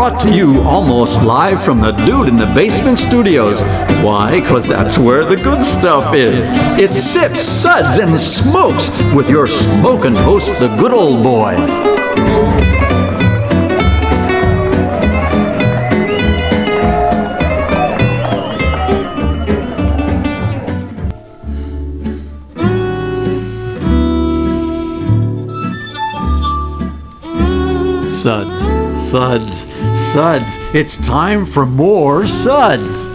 brought to you almost live from the Dude in the Basement Studios. Why? Because that's where the good stuff is. It's Sips, Suds, and Smokes with your smoking host, the good old boys. Suds, suds, suds. It's time for more suds.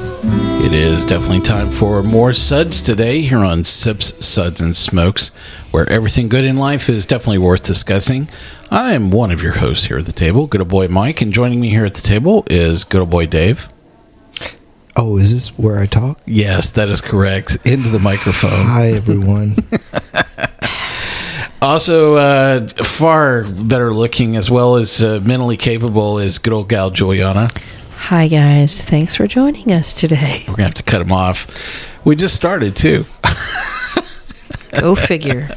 It is definitely time for more suds today here on Sips, Suds, and Smokes, where everything good in life is definitely worth discussing. I am one of your hosts here at the table, good old boy Mike, and joining me here at the table is good old boy Dave. Oh, is this where I talk? Yes, that is correct. Into the microphone. Hi, everyone. Also, uh, far better looking as well as uh, mentally capable is good old gal Juliana. Hi, guys. Thanks for joining us today. We're gonna have to cut him off. We just started too. Go figure.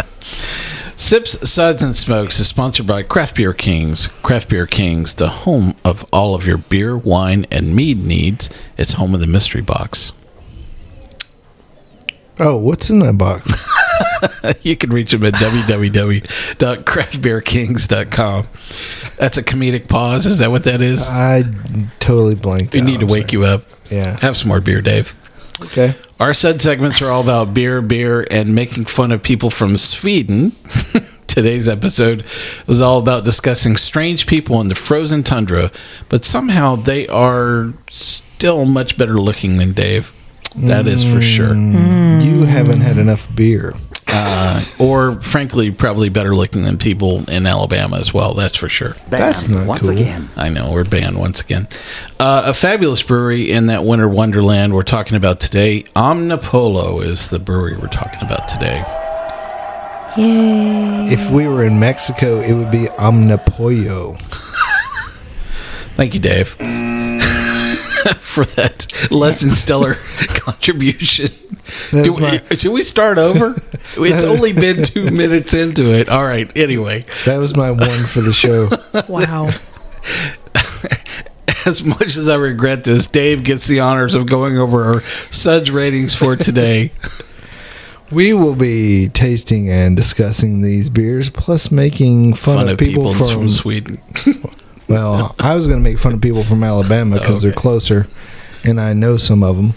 Sips, Suds, and Smokes is sponsored by Craft Beer Kings. Craft Beer Kings, the home of all of your beer, wine, and mead needs. It's home of the mystery box. oh, what's in that box? you can reach them at www.craftbeerkings.com. That's a comedic pause. Is that what that is? I totally blanked. we out. need to I'm wake sorry. you up. Yeah. Have some more beer, Dave. Okay. Our Sud segments are all about beer, beer, and making fun of people from Sweden. Today's episode was all about discussing strange people in the frozen tundra, but somehow they are still much better looking than Dave. That is for sure. Mm. You haven't had enough beer. Uh, or, frankly, probably better looking than people in Alabama as well. That's for sure. That's not once cool. again. I know we're banned once again. Uh, a fabulous brewery in that winter wonderland we're talking about today. Omnipollo is the brewery we're talking about today. Yay. If we were in Mexico, it would be Omnipollo. Thank you, Dave, for that less than stellar contribution. Do was my- should we start over? It's only been two minutes into it. All right. Anyway, That was my one for the show. Wow. as much as I regret this, Dave gets the honors of going over our Suds ratings for today. We will be tasting and discussing these beers, plus making fun, Fun of people, from, from. Sweden. Well, I was going to make fun of people from Alabama because they're closer, and I know some of them.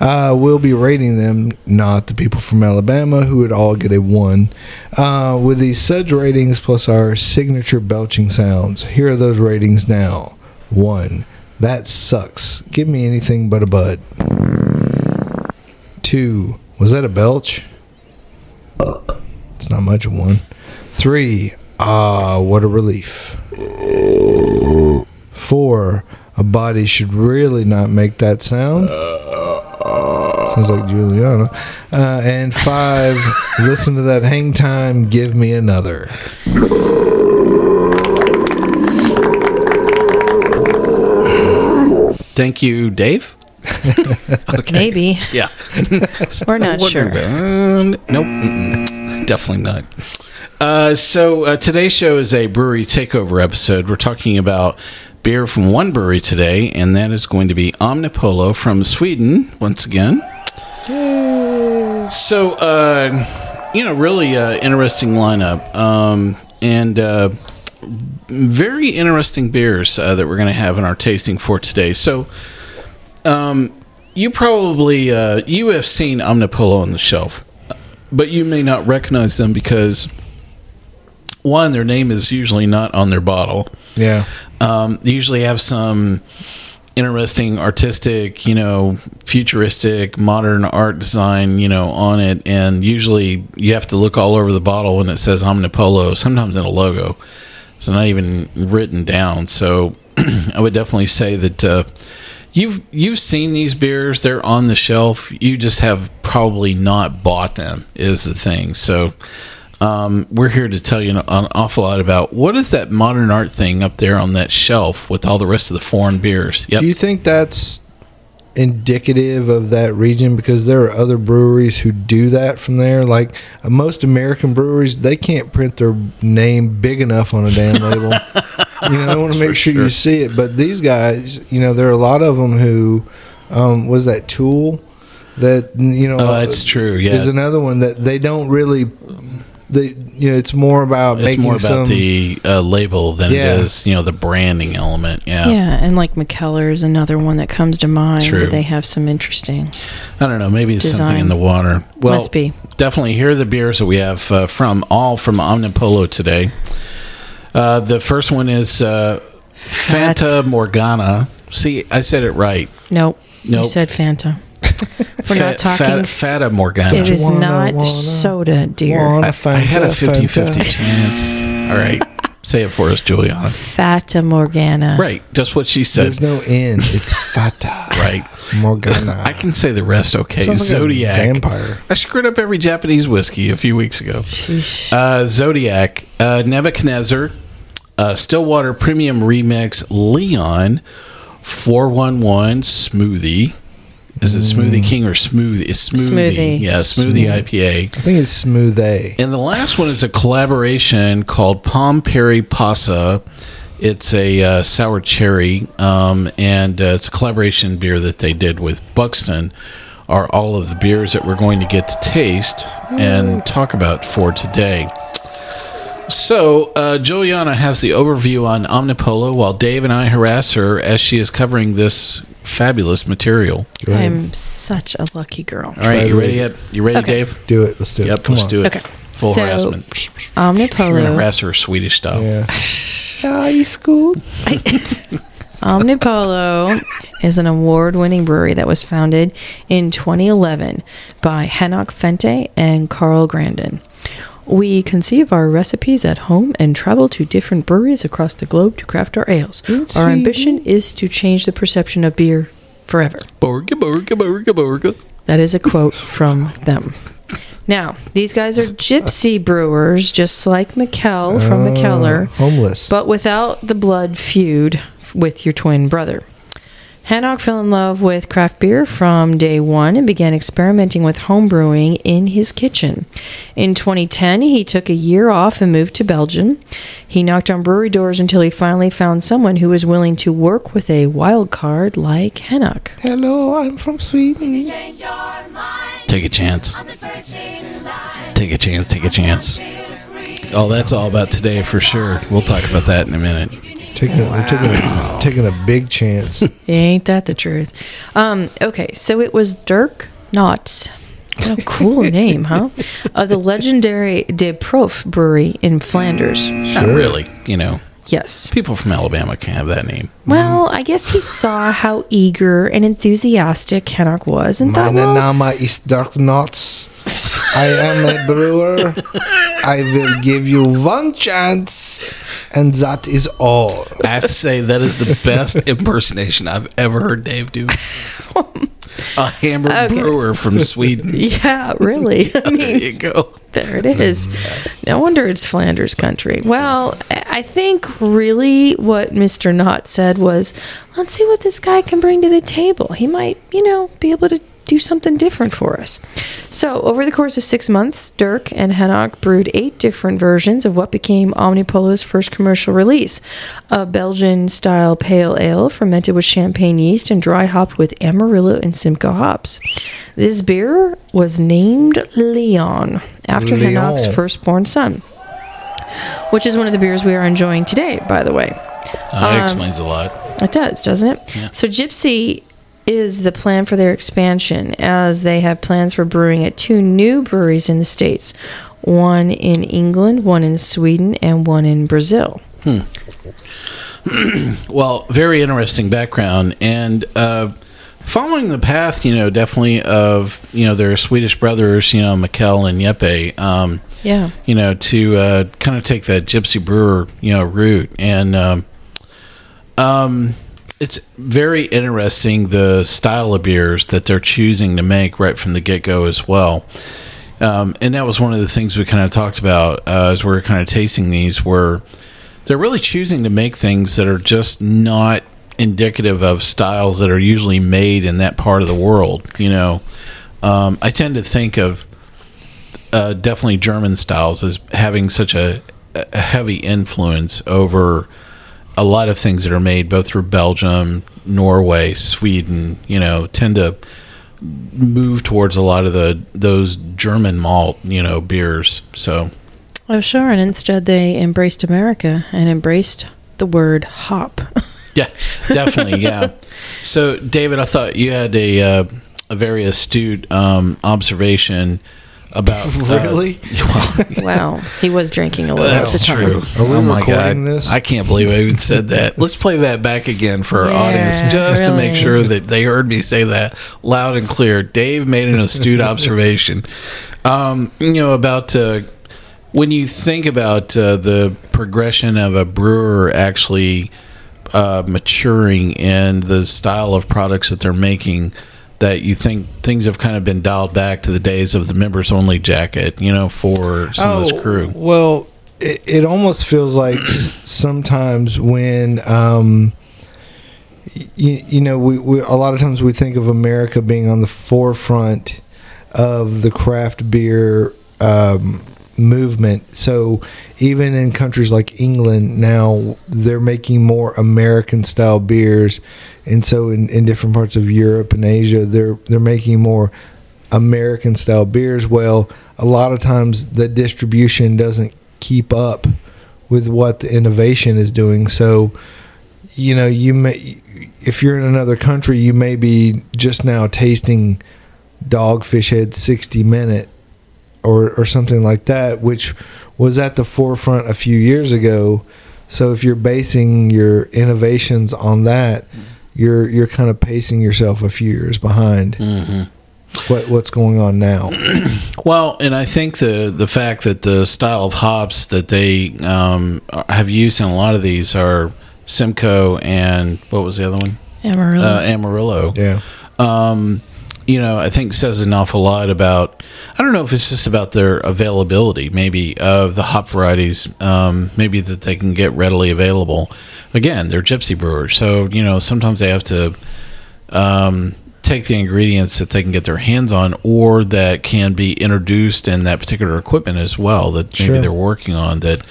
Uh, we'll be rating them, not the people from Alabama, who would all get a one. Uh, with these Suds ratings plus our signature belching sounds, here are those ratings now. One, that sucks. Give me anything but a bud. Two, was that a belch? It's not much of one. Three, ah, what a relief. Four, a body should really not make that sound. Sounds like Juliana. Uh, and five, listen to that hang time, give me another. Thank you, Dave. okay. Maybe. Yeah. We're not sure. Nope. Mm-mm. Definitely not. Uh, so uh, today's show is a brewery takeover episode. We're talking about beer from one brewery today, and that is going to be Omnipollo from Sweden once again. So, uh, you know, really uh, interesting lineup, um, and uh, very interesting beers that we're going to have in our tasting for today. So, um, you probably you have seen Omnipollo on the shelf, but you may not recognize them because one, their name is usually not on their bottle. Yeah. Um, they usually have some interesting artistic, you know, futuristic, modern art design, you know, on it, and usually you have to look all over the bottle when it says Omnipollo. Sometimes in a logo, it's not even written down. So I would definitely say that. Uh, You've you've seen these beers; they're on the shelf. You just have probably not bought them. Is the thing. So, um, we're here to tell you an, an awful lot about what is that modern art thing up there on that shelf with all the rest of the foreign beers. Yep. Do you think that's indicative of that region? Because there are other breweries who do that from there. Like uh, most American breweries, they can't print their name big enough on a damn label. You know, they want to make sure, you see it. But these guys, you know, there are a lot of them who um, was that tool that you know. Oh, that's true, yeah. there's another one that they don't really. They, you know, it's more about It's making more about some. the uh, label than Yeah. it is, you know, the branding element. Yeah. Yeah, and like Mikkeller is another one that comes to mind. True. Where they have some interesting. I don't know. Maybe it's something in the water. Well, Must be. definitely here are the beers that we have uh, from all from Omnipollo today. Uh, the first one is uh, Fanta Morgana. See, I said it right. Nope. You said Fanta. We're Fa- not talking. Fata, s- Fata Morgana. It is Wanna, not wanna, soda, dear. wanna I, I had a Fanta, 50 50 Fanta. chance. All right. Say it for us, Juliana. Fata Morgana. Right. Just what she said. There's no N. It's Fata. Right. Morgana. I can say the rest okay. Sounds like a Zodiak. vampire. I screwed up every Japanese whiskey a few weeks ago. Uh, Zodiak, uh, Nebuchadnezzar, uh, Stillwater Premium Remix, Leon, 411 Smoothie. Is it Smoothie King or Smoothie? It's Smoothie. Smoothie. Yeah, Smoothie IPA. I think it's Smooth A. And the last one is a collaboration called Pomperipossa. It's a uh, sour cherry, um, and uh, it's a collaboration beer that they did with Buxton. Are all of the beers that we're going to get to taste and talk about for today. So, uh, Juliana has the overview on Omnipollo while Dave and I harass her as she is covering this fabulous material. I'm such a lucky girl. All right, you ready read yet? You ready, Okay. Dave? do it. Let's do it. Yep, Come let's on. do it. Okay. Full So, harassment. We're going to Omnipollo. harass her Swedish style. Yeah. High school. Omnipollo is an award winning brewery that was founded in 2011 by Henok Fentie and Karl Grandin. We conceive our recipes at home and travel to different breweries across the globe to craft our ales. In Our ambition is to change the perception of beer forever. Borga, borga, borga, borga. That is a quote from them. Now, these guys are gypsy brewers, just like Mikkel from Uh, Mikkeller, homeless. but without the blood feud with your twin brother. Henok fell in love with craft beer from day one and began experimenting with home brewing in his kitchen. In 2010, he took a year off and moved to Belgium. He knocked on brewery doors until he finally found someone who was willing to work with a wild card like Henok. Hello, I'm from Sweden. Change your mind. Take a chance. I'm the first in line. Take a chance. Take a chance. Feel. Oh, that's all about today for sure. We'll talk about that in a minute. Taking, a, we're taking a, taking a big chance. Ain't that the truth? Um, okay, so it was Dirk Naudts. What a cool name, huh? Of the legendary De Proef brewery in Flanders. Not really. You know, Yes. people from Alabama can have that name. Well, I guess he saw how eager and enthusiastic Henok was and thought, Meine well, Name is Dark Knots. I am a brewer. I will give you one chance, and that is all. I have to say that is the best impersonation I've ever heard Dave do. A hammer Okay. brewer from Sweden. yeah, really. I There you go. there it is. No wonder it's Flanders country. Well, I think really what Mr. Naudts said was, let's see what this guy can bring to the table. He might, you know, be able to do something different for us. So, over the course of six months, Dirk and Henok brewed eight different versions of what became Omnipollo's first commercial release a Belgian style pale ale fermented with champagne yeast and dry hopped with Amarillo and Simcoe hops. This beer was named Leon after Leon. Henok's firstborn son, which is one of the beers we are enjoying today, by the way. Uh, that explains a lot. It does, doesn't it? So Gypsy is the plan for their expansion as they have plans for brewing at two new breweries in the States one in England, one in Sweden, and one in Brazil. Hmm. Well, very interesting background, and uh, following the path, you know, definitely of you know their Swedish brothers, you know, Mikkel and Jeppe. Um, Yeah. you know, to uh, kind of take that gypsy brewer, you know, route. And um, um, it's very interesting the style of beers that they're choosing to make right from the get go as well. Um, and that was one of the things we kind of talked about uh, as we are kind of tasting these, were they're really choosing to make things that are just not indicative of styles that are usually made in that part of the world. You know, um, I tend to think of uh, definitely German styles as having such a, a heavy influence over a lot of things that are made both through Belgium, Norway, Sweden, you know, tend to move towards a lot of the those German malt, you know, beers. So Oh, sure. And instead, they embraced America and embraced the word hop. yeah, definitely, yeah. So David, I thought you had a uh, a very astute um, observation about uh, Really? well, wow. He was drinking a little at the That's time. true. Are we oh my recording god! this? I can't believe I even said that. Let's play that back again for our Yeah, audience, just to make sure that they heard me say that loud and clear. Dave made an astute observation. Um, you know about uh, when you think about uh, the progression of a brewer actually uh, maturing and the style of products that they're making. That you think things have kind of been dialed back to the days of the members only jacket, you know, for some of this crew. Well, it, it almost feels like sometimes when, um, you, you know, we, we a lot of times we think of America being on the forefront of the craft beer um, movement. So even in countries like England now, they're making more American style beers, and so in, in different parts of Europe and Asia, they're they're making more American style beers. Well, a lot of times the distribution doesn't keep up with what the innovation is doing. So, you know, you may if you're in another country, you may be just now tasting Dogfish Head 60 minute or or something like that, which was at the forefront a few years ago. So if you're basing your innovations on that, you're you're kind of pacing yourself a few years behind what what's going on now. Well, and I think the the fact that the style of hops that they um, have used in a lot of these are Simcoe and what was the other one? Amarillo. Uh, Amarillo. Yeah. Um, you know, I think says an awful lot about. I don't know if it's just about their availability, maybe of the hop varieties, um, maybe that they can get readily available. Again, they're gypsy brewers, so you know sometimes they have to um, take the ingredients that they can get their hands on, or that can be introduced in that particular equipment as well. That maybe Sure. they're working on that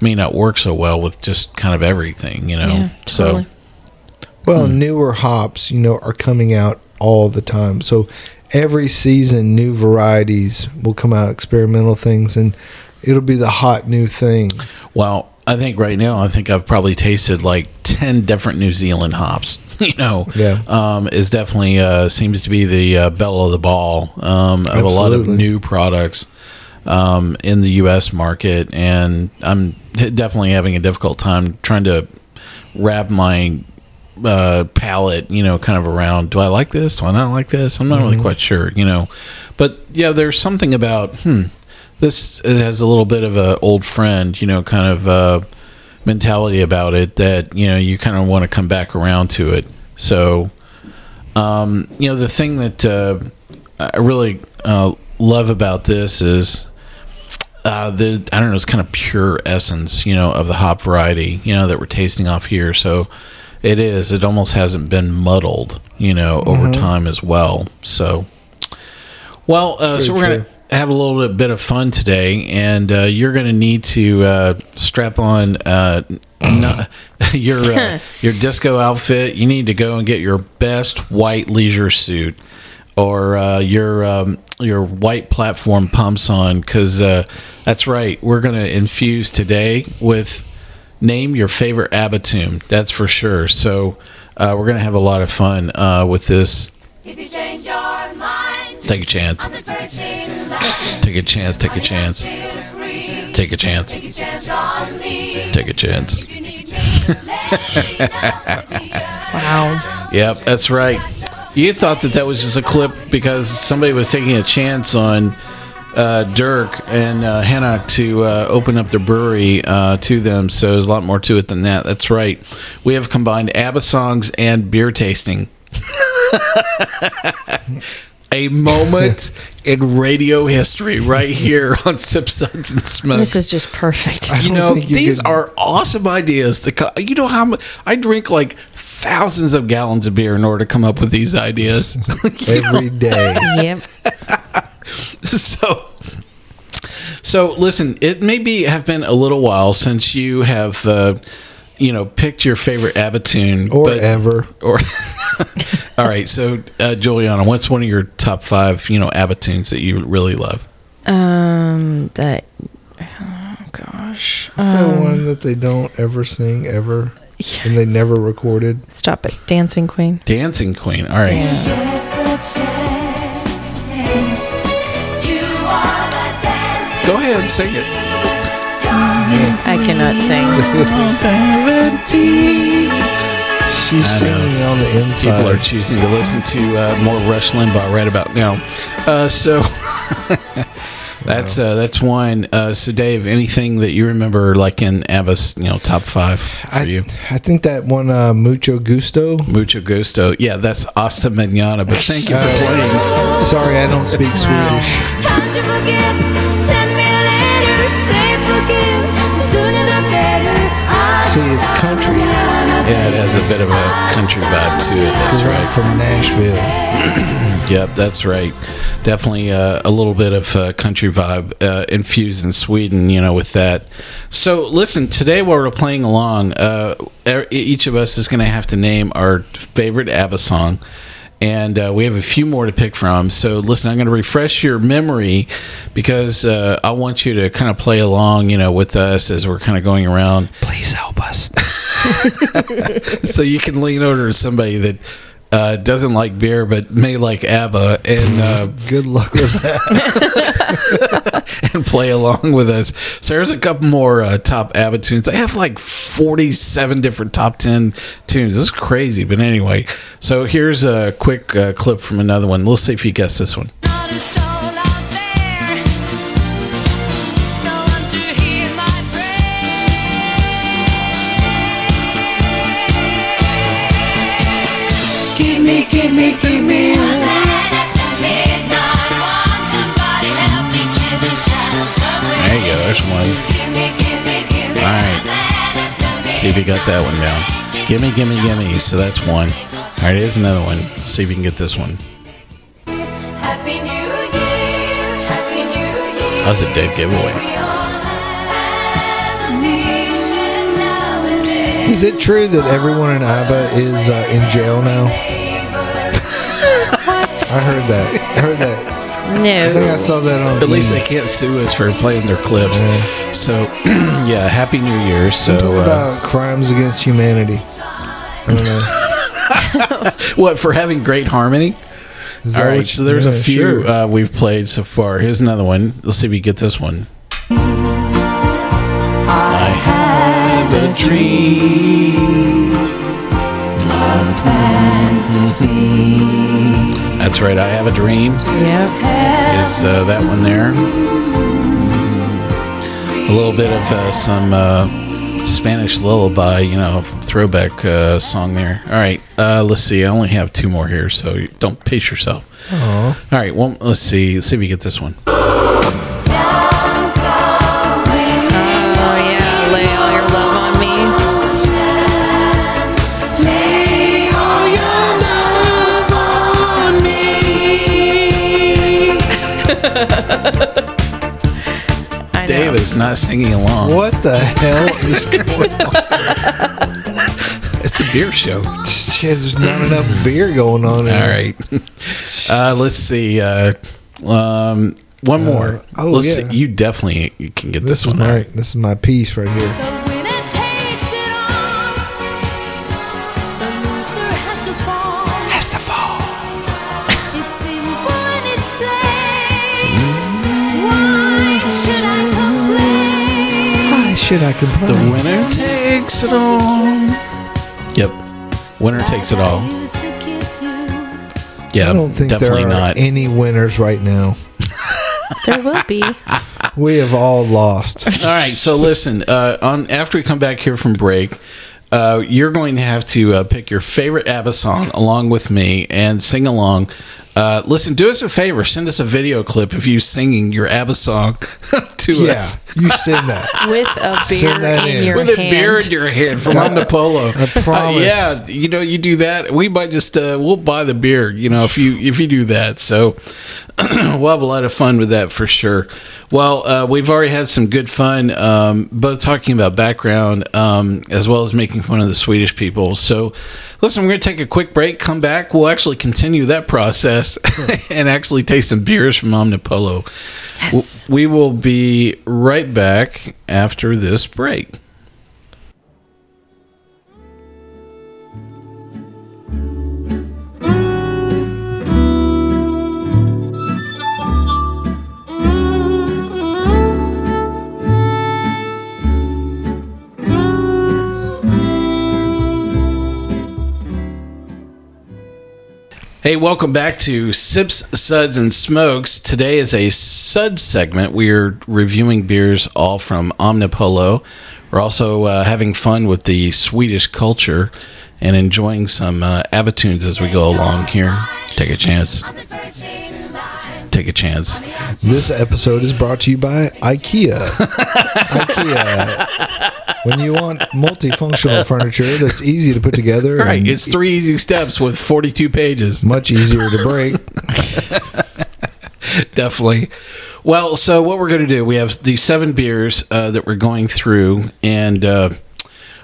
may not work so well with just kind of everything, you know. yeah, so totally. Well, newer hops, you know, are coming out all the time. So every season, new varieties will come out, experimental things, and it'll be the hot new thing. Well, I think right now, I think I've probably tasted like ten different New Zealand hops. You know, Yeah. um, is definitely uh, seems to be the uh, bell of the ball um, of a lot of new products um, in the U.S. market, and I'm definitely having a difficult time trying to wrap my uh, palate, you know, kind of around. Do I like this? Do I not like this? I'm not really quite sure, you know. But yeah, there's something about hmm, this has a little bit of a old friend, you know, kind of uh, mentality about it that you know you kind of want to come back around to it. So, um, you know, the thing that uh, I really uh, love about this is uh, the I don't know, it's kind of pure essence, you know, of the hop variety, you know, that we're tasting off here. So it is. It almost hasn't been muddled, you know, over time as well. So, well, uh, so we're gonna have a little bit of fun today, and uh, you're gonna need to uh, strap on. Uh, not, your uh, your disco outfit. You need to go and get your best white leisure suit, or uh, your um, your white platform pumps on, because uh, that's right. We're gonna infuse today with name your favorite Abatum. That's for sure. So uh, we're gonna have a lot of fun uh, with this. If you change your mind, Take a chance. I'm the first in line. Take a chance. Take a chance. Take a chance. Take a chance. Take a chance. If you need change, let me know. Be a Wow. Yep, that's right. You thought that that was just a clip because somebody was taking a chance on uh, Dirk and uh, Hannah to uh, open up their brewery uh, to them. So there's a lot more to it than that. That's right. We have combined ABBA songs and beer tasting. a moment in radio history right here on Sip Suds and Smokes This is just perfect. You know you these could- are awesome ideas to co- you know how much i drink like thousands of gallons of beer in order to come up with these ideas Every day. yep. so so listen it may be have been a little while since you have uh, you know, picked your favorite ABBA tune, Or but- ever. or all right. So, uh, Juliana, what's one of your top five, you know, ABBA tunes that you really love? Um, that. Oh gosh. Is that Um, one that they don't ever sing ever? Yeah. And they never recorded? Stop it, Dancing Queen. Dancing Queen. All right. Go ahead, sing it. I cannot sing. She's singing on the inside. People are choosing to listen to uh, more Rush Limbaugh right about now. Uh, so that's uh, that's one. Uh, so, Dave, anything that you remember, like in ABBA's, you know, top five for I, you? I think that one, uh, Mucho Gusto. Mucho gusto. Yeah, that's Hasta Mañana. But thank you for Uh, playing. Sorry, I don't speak Swedish. See, it's country. Yeah, it has a bit of a country vibe to it. That's I'm right. from Nashville. Yep, that's right. Definitely uh, a little bit of uh, country vibe uh, infused in Sweden, you know, with that. So, listen, today while we're playing along, uh, each of us is going to have to name our favorite ABBA song. And uh, we have a few more to pick from. So, listen, I'm going to refresh your memory because uh, I want you to kind of play along, you know, with us as we're kind of going around. Please help us. so you can lean over to somebody that uh, doesn't like beer but may like ABBA and uh, Good luck with that. and play along with us. So there's a couple more uh, top ABBA tunes. I have like 47 different top 10 tunes. This is crazy, but anyway. So here's a quick uh, clip from another one. Let's see if you guess this one. Give me, give me, give me There's one. All right. a light after See if you got that one down. Gimme, gimme, gimme. So that's one. All right, here's another one. See if you can get this one. Happy New Year, Happy New Year. That a dead giveaway. We all have a mission nowadays. Is it true that everyone in ABBA is uh, in jail now? I heard that. I heard that. I think I No. saw that on. At least they can't sue us for playing their clips. Yeah. So, yeah, Happy New Year. I'm So, talking uh, about crimes against humanity. I don't know. what for having great harmony? Is All that right, what so there's yeah, a few sure. uh, we've played so far. Here's another one. Let's see if we get this one. I have a dream. That's right. I have a dream. Yep. Is uh, that one there? A little bit of uh, some uh, Spanish lullaby, you know, throwback uh, song there. All right, uh, let's see. I only have two more here, so don't pace yourself. Aw. All right, well, let's see. Let's see if we get this one. I know. Dave is not singing along. What the hell is going on? It's a beer show. Shit, there's not enough beer going on. in All here. right. Uh, let's see. Uh, um, one more. oh, let's yeah. see. You definitely can get This this, one. my this is my piece right here. Should I complain? The winner takes it all. Yep. Winner takes it all. I used to kiss you. Yeah, I don't think definitely there are not. any winners right now. There will be. We have all lost. All right, so listen. Uh, on after we come back here from break, uh, you're going to have to uh, pick your favorite ABBA song along with me and sing along. Uh, listen, do us a favor. Send us a video clip of you singing your ABBA song to Yeah, us. you send that. With a Send beer that in, in. your With a hand. beer in your hand from Omnipollo. I promise. yeah, you know, you do that. We might just uh, we'll buy the beer. You know, if you if you do that, so we'll have a lot of fun with that for sure. Well, uh, we've already had some good fun, um, both talking about background um, as well as making fun of the Swedish people. So, listen, we're going to take a quick break. Come back. We'll actually continue that process and actually taste some beers from Omnipollo. Yes. We will be right back after this break. Hey, welcome back to Sips, Suds, and Smokes. Today is a Sud segment. We're reviewing beers all from Omnipollo. We're also uh, having fun with the Swedish culture and enjoying some uh, ABBA tunes as we go along here. Take a chance. Take a chance. This episode is brought to you by IKEA. IKEA. When you want multifunctional furniture that's easy to put together Right, it's three easy steps with 42 pages. much easier to break, definitely. Well, so what we're going to do, we have these seven beers uh, that we're going through, and uh,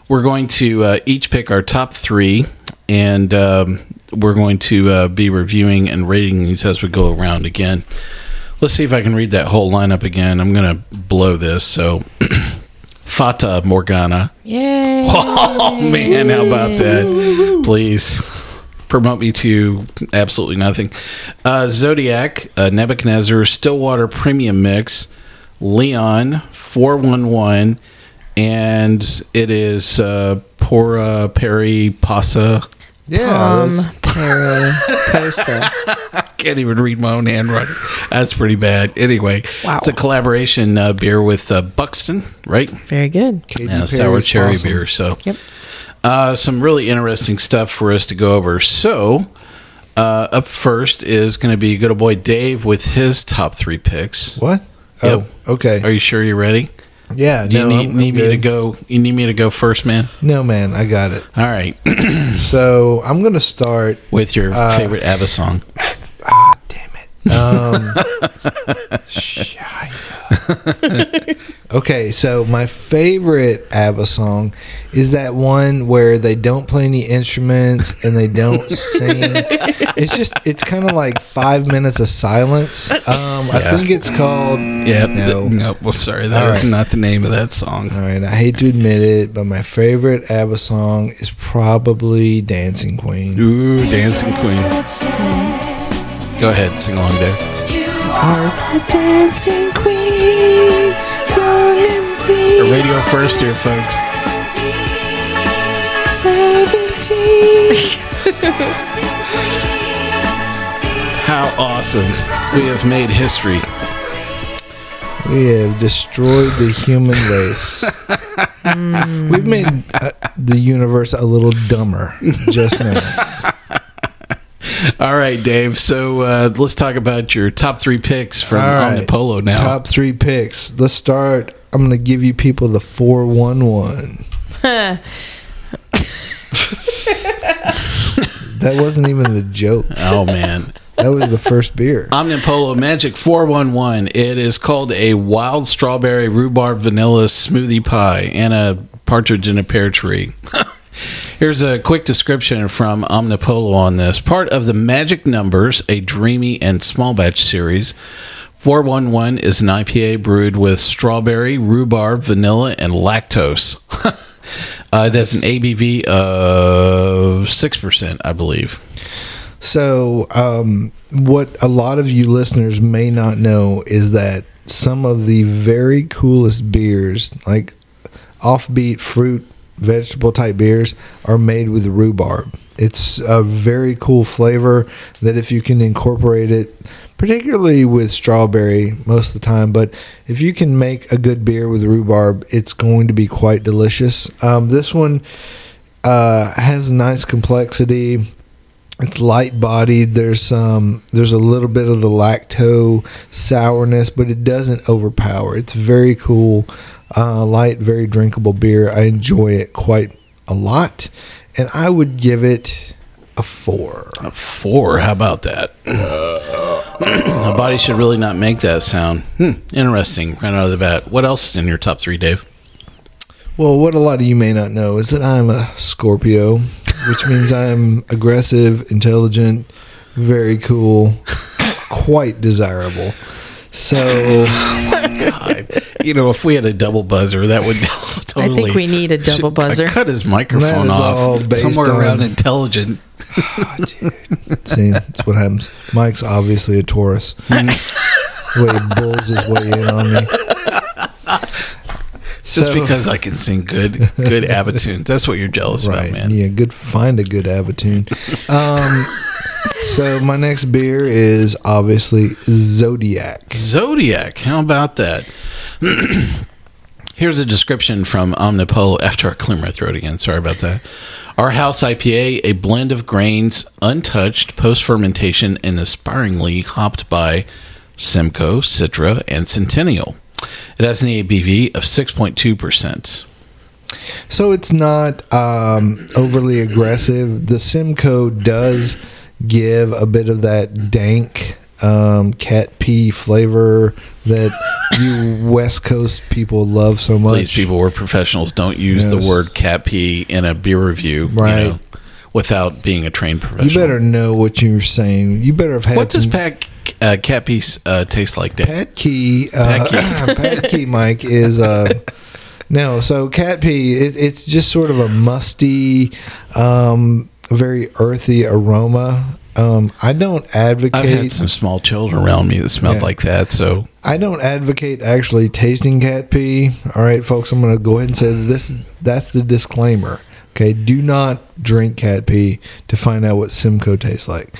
we're going to uh, each pick our top three, and um, we're going to uh, be reviewing and rating these as we go around again. Let's see if I can read that whole lineup again. I'm going to blow this. So, Fata Morgana. Yay. Oh man, how about that? Please promote me to absolutely nothing. Uh, Zodiak, uh, Nebuchadnezzar, Stillwater Premium Mix, Leon, four one one, and it is uh, Pora Peri Pasa. yeah, Um, that's- Perry Posa. Can't even read my own handwriting. That's pretty bad. Anyway, Wow. it's a collaboration uh, beer with uh, Buxton, right? Very good. Yeah, sour cherry awesome. beer. So, Yep. uh, some really interesting stuff for us to go over. So, uh, up first is going to be good old boy Dave with his top three picks. What? Yep. Oh, okay. Are you sure you're ready? yeah, Do you no, need, I'm- I'm need me to go? You need me to go first, man. No, man, I got it. All right, So I'm gonna start. with your Uh, favorite ABBA song. Um, okay, so my favorite ABBA song is that one where they don't play any instruments and they don't sing. It's just, it's kind of like five minutes of silence. Um, I think it's called. Yeah, No. th- no. Well, sorry, that right. not the name of that song. All right, I hate to admit it, but my favorite ABBA song is probably Dancing Queen. Ooh, Dancing Queen. Go ahead, sing along, Dave. Dancing Queen. young and free, The radio first here, folks. 17. How awesome! We have made history. We have destroyed the human race. We've made uh, the universe a little dumber just now. All right, Dave. So uh, let's talk about your top three picks from right. Omnipollo now. Top three picks. Let's start. I'm going to give you people the 411. That wasn't even the joke. Oh man, That was the first beer. Omnipollo Magic Four One One. It is called a wild strawberry rhubarb vanilla smoothie pie and a partridge in a pear tree. Here's a quick description from Omnipollo on this. Part of the Magic Numbers, a dreamy and small batch series. 411 is an IPA brewed with strawberry, rhubarb, vanilla, and lactose. uh, it has an ABV of 6%, I believe. So, um, what a lot of you listeners may not know is that some of the very coolest beers, like offbeat fruit, vegetable type beers, are made with rhubarb. It's a very cool flavor that if you can incorporate it, particularly with strawberry most of the time, but if you can make a good beer with rhubarb, it's going to be quite delicious. Um, this one uh, has nice complexity It's light bodied. There's some. There's a little bit of the lacto sourness, but it doesn't overpower. It's very cool, uh, light, very drinkable beer. I enjoy it quite a lot, and I would give it a four. A four. How about that? A body should really not make that sound. Hmm, interesting. Right out of the bat. What else is in your top three, Dave? Well, what a lot of you may not know is that I'm a Scorpio, which means I'm aggressive, intelligent, very cool, quite desirable. So, God. you know, if we had a double buzzer, that would totally. I think we need a double buzzer. I cut his microphone That is all off based somewhere around on- intelligent. see, that's what happens. Mike's obviously a Taurus. the way bulls his way in on me. Just So- because I can sing good, good Abitunes. That's what you're jealous Right. about, man. Yeah, good. Find a good Abatoon. Um, so my next beer is obviously Zodiak. Zodiak. How about that? Here's a description from Omnipollo after I clear my throat again. Sorry about that. Our house IPA, a blend of grains, untouched post fermentation, and aspiringly hopped by Simcoe, Citra, and Centennial. It has an ABV of 6.2%. So it's not um, overly aggressive. The Simcoe does give a bit of that dank um, cat pee flavor that you West Coast people love so much. Please, people, we're professionals. Don't use the word cat pee in a beer review, Right. You know, without being a trained professional. You better know what you're saying. You better have had What does pat, uh, cat pee uh, taste like, Dave? Pat Key, uh, Pat Pat Key, Mike is uh, no. So cat pee, it, it's just sort of a musty, um, very earthy aroma. Um, I don't advocate. I've had some small children around me that smelled Yeah. like that, so I don't advocate actually tasting cat pee. All right, folks, I'm going to go ahead and say this. That's the disclaimer. Okay, do not drink cat pee to find out what Simcoe tastes like.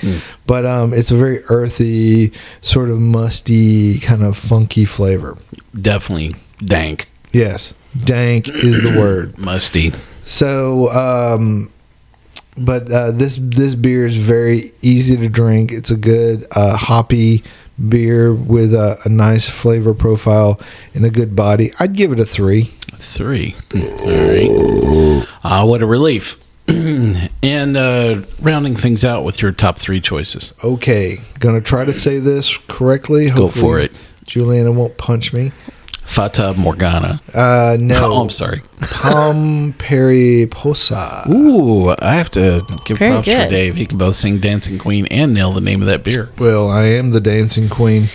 But um, it's a very earthy, sort of musty, kind of funky flavor. definitely dank, Yes, dank is the word. musty. So, um, but uh, this this beer is very easy to drink. It's a good uh, hoppy beer with a, a nice flavor profile and a good body. I'd give it a three. Three. All right. Ah, what a relief. and uh, rounding things out with your top three choices. Okay, gonna try to say this correctly. Go for it. Juliana won't punch me. Fata Morgana. Uh, no, Oh, I'm sorry. Palm Posa. Ooh, I have to give Very props good. for Dave. He can both sing Dancing Queen and nail the name of that beer. Well, I am the dancing queen.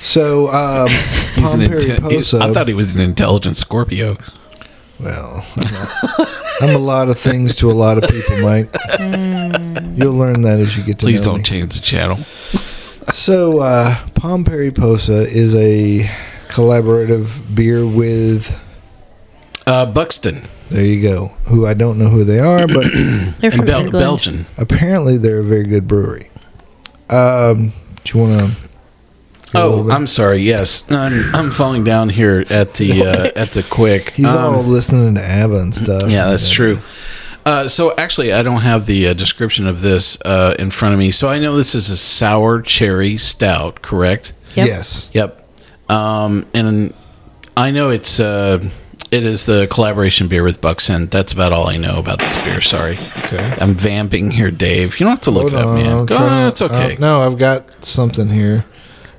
So, um, He's Palm an inte- he's- I thought he was an intelligent Scorpio. Well, I'm a, I'm a lot of things to a lot of people, Mike. You'll learn that as you get to Please know don't me. change the channel. So, uh, Palm Posa is a collaborative beer with. Uh, Buxton, There you go. Who I don't know who they are, but They're and from Bel- England. Belgian. apparently they're a very good brewery. Um, do you want to? Oh, I'm sorry. Yes, I'm, I'm falling down here at the uh, at the quick. He's Um, all listening to ABBA and stuff. Yeah, that's true. Uh, so actually, I don't have the uh, description of this uh, in front of me. So I know this is a sour cherry stout, correct? Yep. Yes. Yep. Um, and I know it's uh, it is the collaboration beer with Buxton. That's about all I know about this beer. Sorry, Okay. I'm vamping here, Dave. You don't have to look Hold it up, on, man. Go it's okay. uh, no, I've got something here.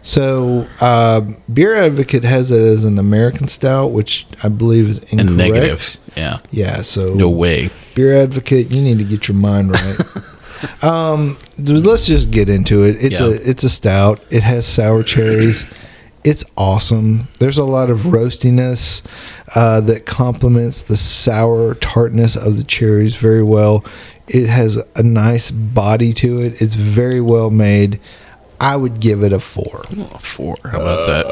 So, uh, Beer Advocate has it as an American stout, which I believe is incorrect. and negative. Yeah. Yeah. So, No way. Beer Advocate, you need to get your mind right. um, let's just get into it. It's Yeah. a it's a stout. It has sour cherries. It's awesome. There's a lot of roastiness uh, that complements the sour tartness of the cherries very well. It has a nice body to it. It's very well made. I would give it a four. Oh, four. How about that?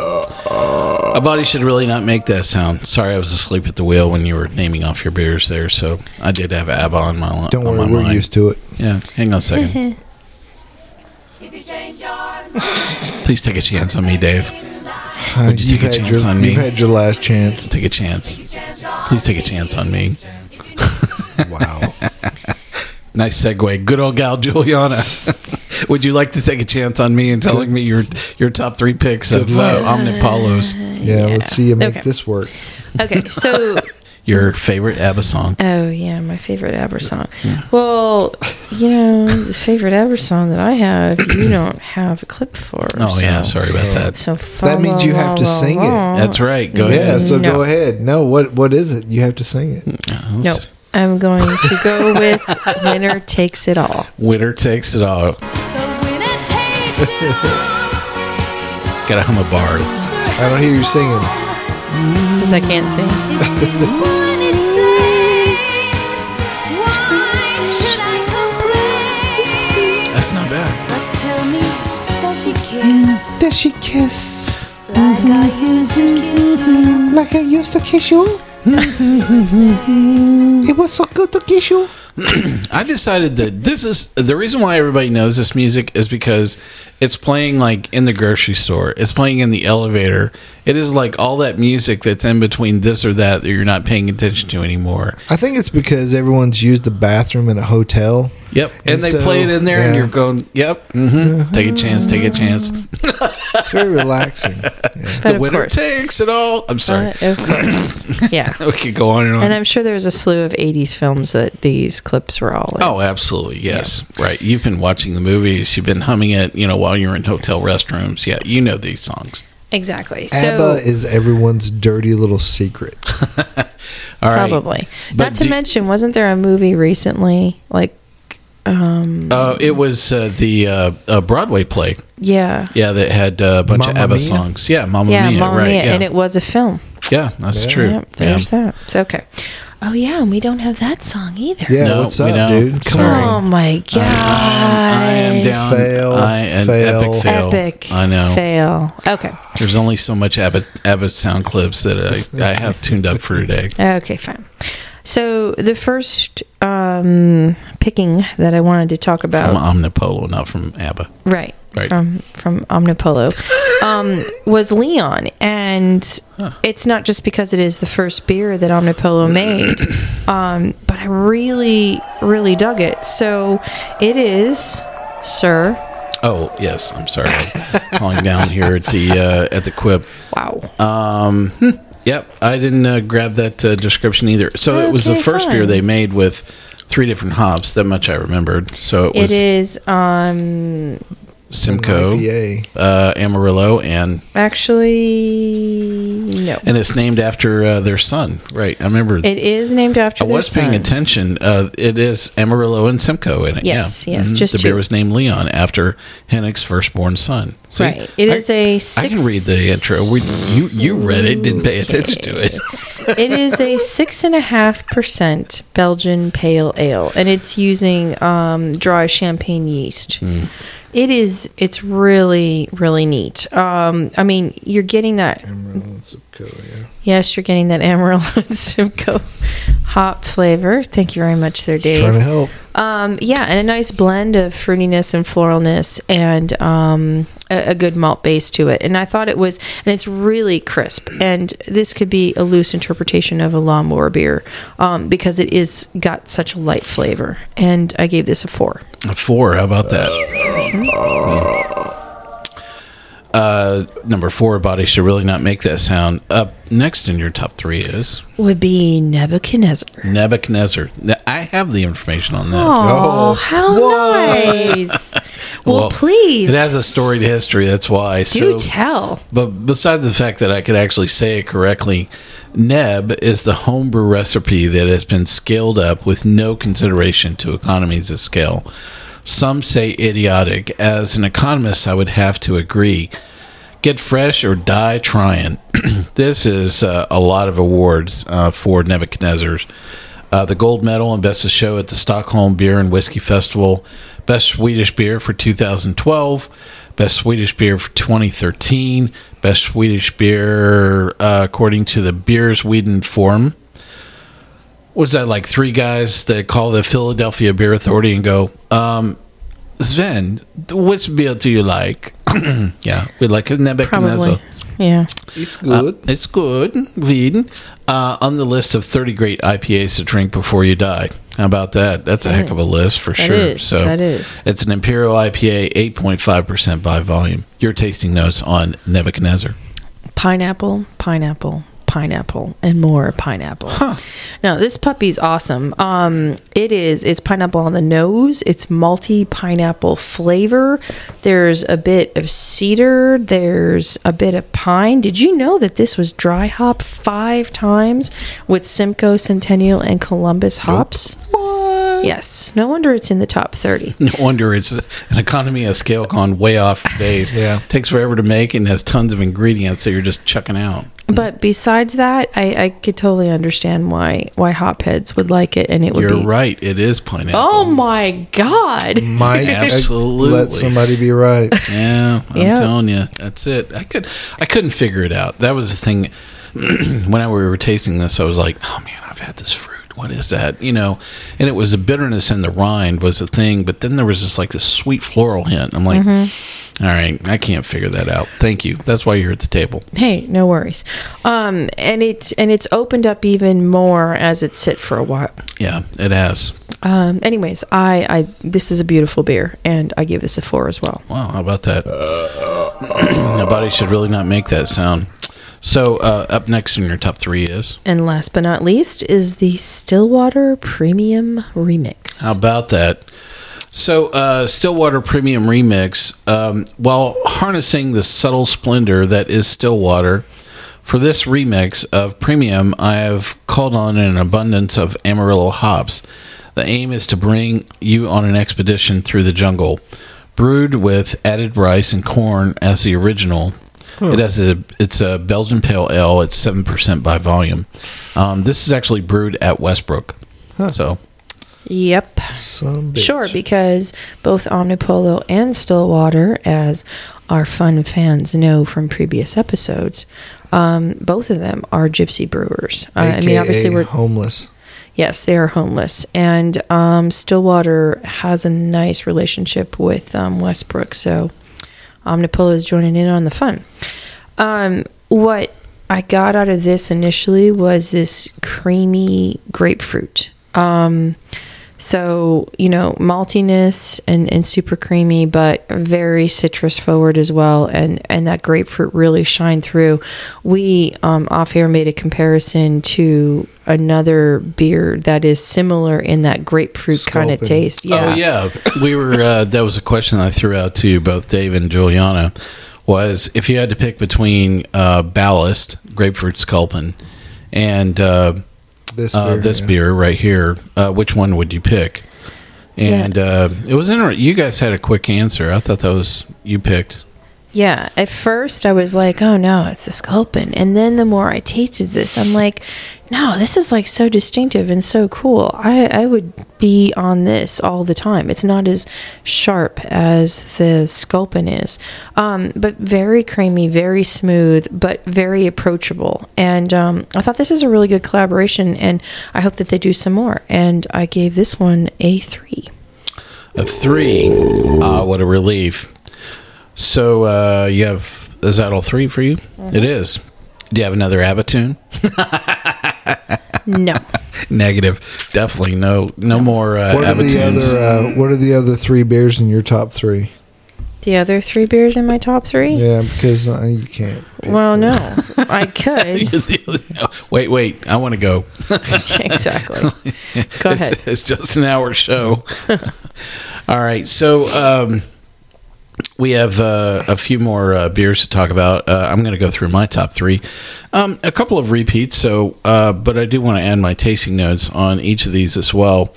A body should really not make that sound. Sorry, I was asleep at the wheel when you were naming off your beers there. So I did have ABBA on my Don't on worry, my we're mind. used to it. Yeah, hang on a second. If you change your Please take a chance on me, Dave. Would you you've take a had chance your, on me? You've had your last chance. Take a chance. Please take a chance on me. Wow. Nice segue. Good old gal Juliana. Would you like to take a chance on me and telling me your your top three picks of uh, Omnipollos? Yeah, let's see you make Okay. this work. Okay, so Your favorite ABBA song? oh yeah, my favorite ABBA song. Well, you know, the favorite ABBA song that I have, you don't have a clip for. Oh yeah, sorry about that. So That means you have to sing it. That's right. Go yeah, ahead. so No. go ahead. No, what what is it? You have to sing it. Mm, no, I'm going to go with "Winner Takes It All." Winner takes it all. The winner takes it all. Gotta hum a bar. I don't hear you singing. Mm-hmm. Because I can't sing. One is strange. Why should I complain? That's not bad. But tell me, does she kiss Does she kiss like I used to kiss you? like I used to kiss you? it was so good to kiss you. I decided that this is the reason why everybody knows this music is because it's playing like in the grocery store. It's playing in the elevator. It is like all that music that's in between this or that that you're not paying attention to anymore. I think it's because everyone's used the bathroom in a hotel. Yep. And, And they so, play it in there and you're going, yep, mm-hmm, take a chance, take a chance. It's very relaxing. Yeah. But the of winner course, takes it all. I'm sorry. But of course, yeah. we could go on and on. And I'm sure there's a slew of '80s films that these clips were all in. Oh, absolutely. Yes. Right. You've been watching the movies. You've been humming it, you know, while you're in hotel restrooms. Yeah. You know these songs. exactly. So ABBA is everyone's dirty little secret. All right. probably. But Not to do- mention, wasn't there a movie recently? Like, um, Uh, it was uh, the uh, uh, Broadway play. yeah, Yeah, that had uh, a bunch of Mamma ABBA Mia? songs. Yeah, Mamma yeah, Mia. Mamma right. Mia, yeah. and it was a film. yeah, that's Yeah. true. Yep, there's that. It's okay. Oh yeah, and we don't have that song either. Yeah, No, what's up, dude? Come Sorry. Oh my god! I am down. Fail, I, an fail. epic fail. Epic. I know. Fail. Okay. There's only so much ABBA, ABBA sound clips that I, I have tuned up for today. Okay, fine. So the first um, picking that I wanted to talk about From about, Omnipollo, not from ABBA. right, Right. from from Omnipollo, um, was Leon, and it's not just because it is the first beer that Omnipollo made, um, but I really, really dug it. So it is, sir. Oh yes, I'm sorry. Calling down here at the uh, at the quip. Wow. Um, hmm, yep, I didn't uh, grab that uh, description either. So it was the first fine. beer they made with three different hops. That much I remembered. So it It was is um Simcoe, IPA. uh, Amarillo, and actually no. and it's named after uh, their son. Right, I remember. It is named after I their was paying attention. Uh, it is Amarillo and Simcoe in it. Yes, yeah. yes, Mhm. just the beer was named Leon after Henok's firstborn son. See? Right. It I- is a I six. can read the intro. We, you you read it, didn't pay attention to it. it is a six and a half percent Belgian pale ale, and it's using um, dry champagne yeast. Hmm. It is. It's really, really neat. Um, I mean, you're getting that. Yes, you're getting that Amarillo and Simcoe hop flavor. Thank you very much, there, Dave. Trying to help. Um, yeah, and a nice blend of fruitiness and floralness, and um, a, a good malt base to it. And I thought it was, and it's really crisp. And this could be a loose interpretation of a lawnmower beer um, because it is got such a light flavor. And I gave this a four. A four. How about that? Uh, number four, body should really not make that sound. Up next in your top three is Would be Nebuchadnezzar. Nebuchadnezzar. Now, I have the information on this. Oh, how nice! well, please It has a storied history. That's why. do so, tell. But besides the fact that I could actually say it correctly, Neb is the homebrew recipe that has been scaled up with no consideration to economies of scale. Some say idiotic. As an economist, I would have to agree. Get fresh or die trying. this is uh, a lot of awards uh, for Nebuchadnezzar's. Uh, the gold medal and best of show at the Stockholm Beer and Whiskey Festival, best Swedish beer for 2012, best Swedish beer for 2013, best Swedish beer uh, according to the Beers Whedon Forum. Was that like three guys that call the Philadelphia Beer Authority and go, um, Sven, which beer do you like? yeah, we like a Nebuchadnezzar. Yeah. It's Uh, good. it's good, Whedon. Uh, on the list of 30 great IPAs to drink before you die. How about that? That's a heck of a list for That sure. is, so that is. It's an Imperial IPA, eight point five percent by volume. Your tasting notes on Nebuchadnezzar. pineapple, pineapple, pineapple, and more pineapple. Now this puppy's awesome. Um, it is. It's pineapple on the nose. It's malty pineapple flavor. There's a bit of cedar. There's a bit of pine. Did you know that this was dry hop five times with Simcoe, Centennial, and Columbus hops? Yes. No wonder it's in the top thirty. No wonder it's an economy of scale gone way off base. Yeah. takes forever to make and has tons of ingredients that you're just chucking out. But besides that, I, I could totally understand why why hopheads would like it, and it would You're be. right. It is pineapple. Oh my god! Might Absolutely. let somebody be right. Yeah, I'm Yeah. telling you, that's it. I could, I couldn't figure it out. That was the thing. when I, we were tasting this, I was like, "Oh man, I've had this fruit. What is that?" You know, and it was the bitterness in the rind was the thing, but then there was just like this sweet floral hint. I'm like, Mm-hmm. "All right, I can't figure that out." Thank you. That's why you're at the table. Hey, no worries. Um, and it's and it's opened up even more as it sit for a while. Yeah, it has. Um, anyways, I, I this is a beautiful beer, and I give this a four as well. Wow, how about that? Nobody should really not make that sound. So, uh, up next in your top three is And last but not least is the Stillwater Premium Remix. How about that? So, uh, Stillwater Premium Remix, um, while harnessing the subtle splendor that is Stillwater, for this remix of Premium, I have called on an abundance of Amarillo hops. The aim is to bring you on an expedition through the jungle. Brewed with added rice and corn as the original, it has a it's a Belgian pale ale. It's seven percent by volume. Um, this is actually brewed at Westbrook. So Yep. Some bitch. Sure, because both Omnipollo and Stillwater, as our fun fans know from previous episodes, um, both of them are gypsy brewers. Uh, I mean, obviously, we're homeless. yes, they are homeless, and um, Stillwater has a nice relationship with um, Westbrook, so Omnipollo is joining in on the fun. Um, what I got out of this initially was this creamy grapefruit. Um, so, you know, maltiness and, and super creamy, but very citrus forward as well. And, and that grapefruit really shined through. We um, off here made a comparison to another beer that is similar in that grapefruit kind of taste. Yeah. Oh yeah, we were. Uh, that was a question I threw out to both Dave and Juliana. Was if you had to pick between uh, Ballast Grapefruit Sculpin and uh, This uh, beer, this yeah. beer right here, uh, which one would you pick? And uh, it was interesting. You guys had a quick answer. I thought that was you picked. Yeah, at first I was like, "Oh no, it's a sculpin," and then the more I tasted this, I'm like, "No, this is like so distinctive and so cool. I I would be on this all the time. It's not as sharp as the sculpin is, um, but very creamy, very smooth, but very approachable. And um, I thought this is a really good collaboration, and I hope that they do some more. And I gave this one a three. A three. Ah, what a relief. So uh, you have is that all three for you? Mm-hmm. It is. Do you have another Abatoon? No. Negative. Definitely no. No more uh, What are the Abatoons. other? Uh, what are the other three beers in your top three? The other three beers in my top three? Yeah, because uh, you can't. Well, no, I could. No, wait, wait. I want to go. exactly. Go it's, ahead. It's just an hour show. All right. So um, we have uh, a few more uh, beers to talk about. Uh, I'm going to go through my top three. Um, a couple of repeats. So, uh, but I do want to add my tasting notes on each of these as well.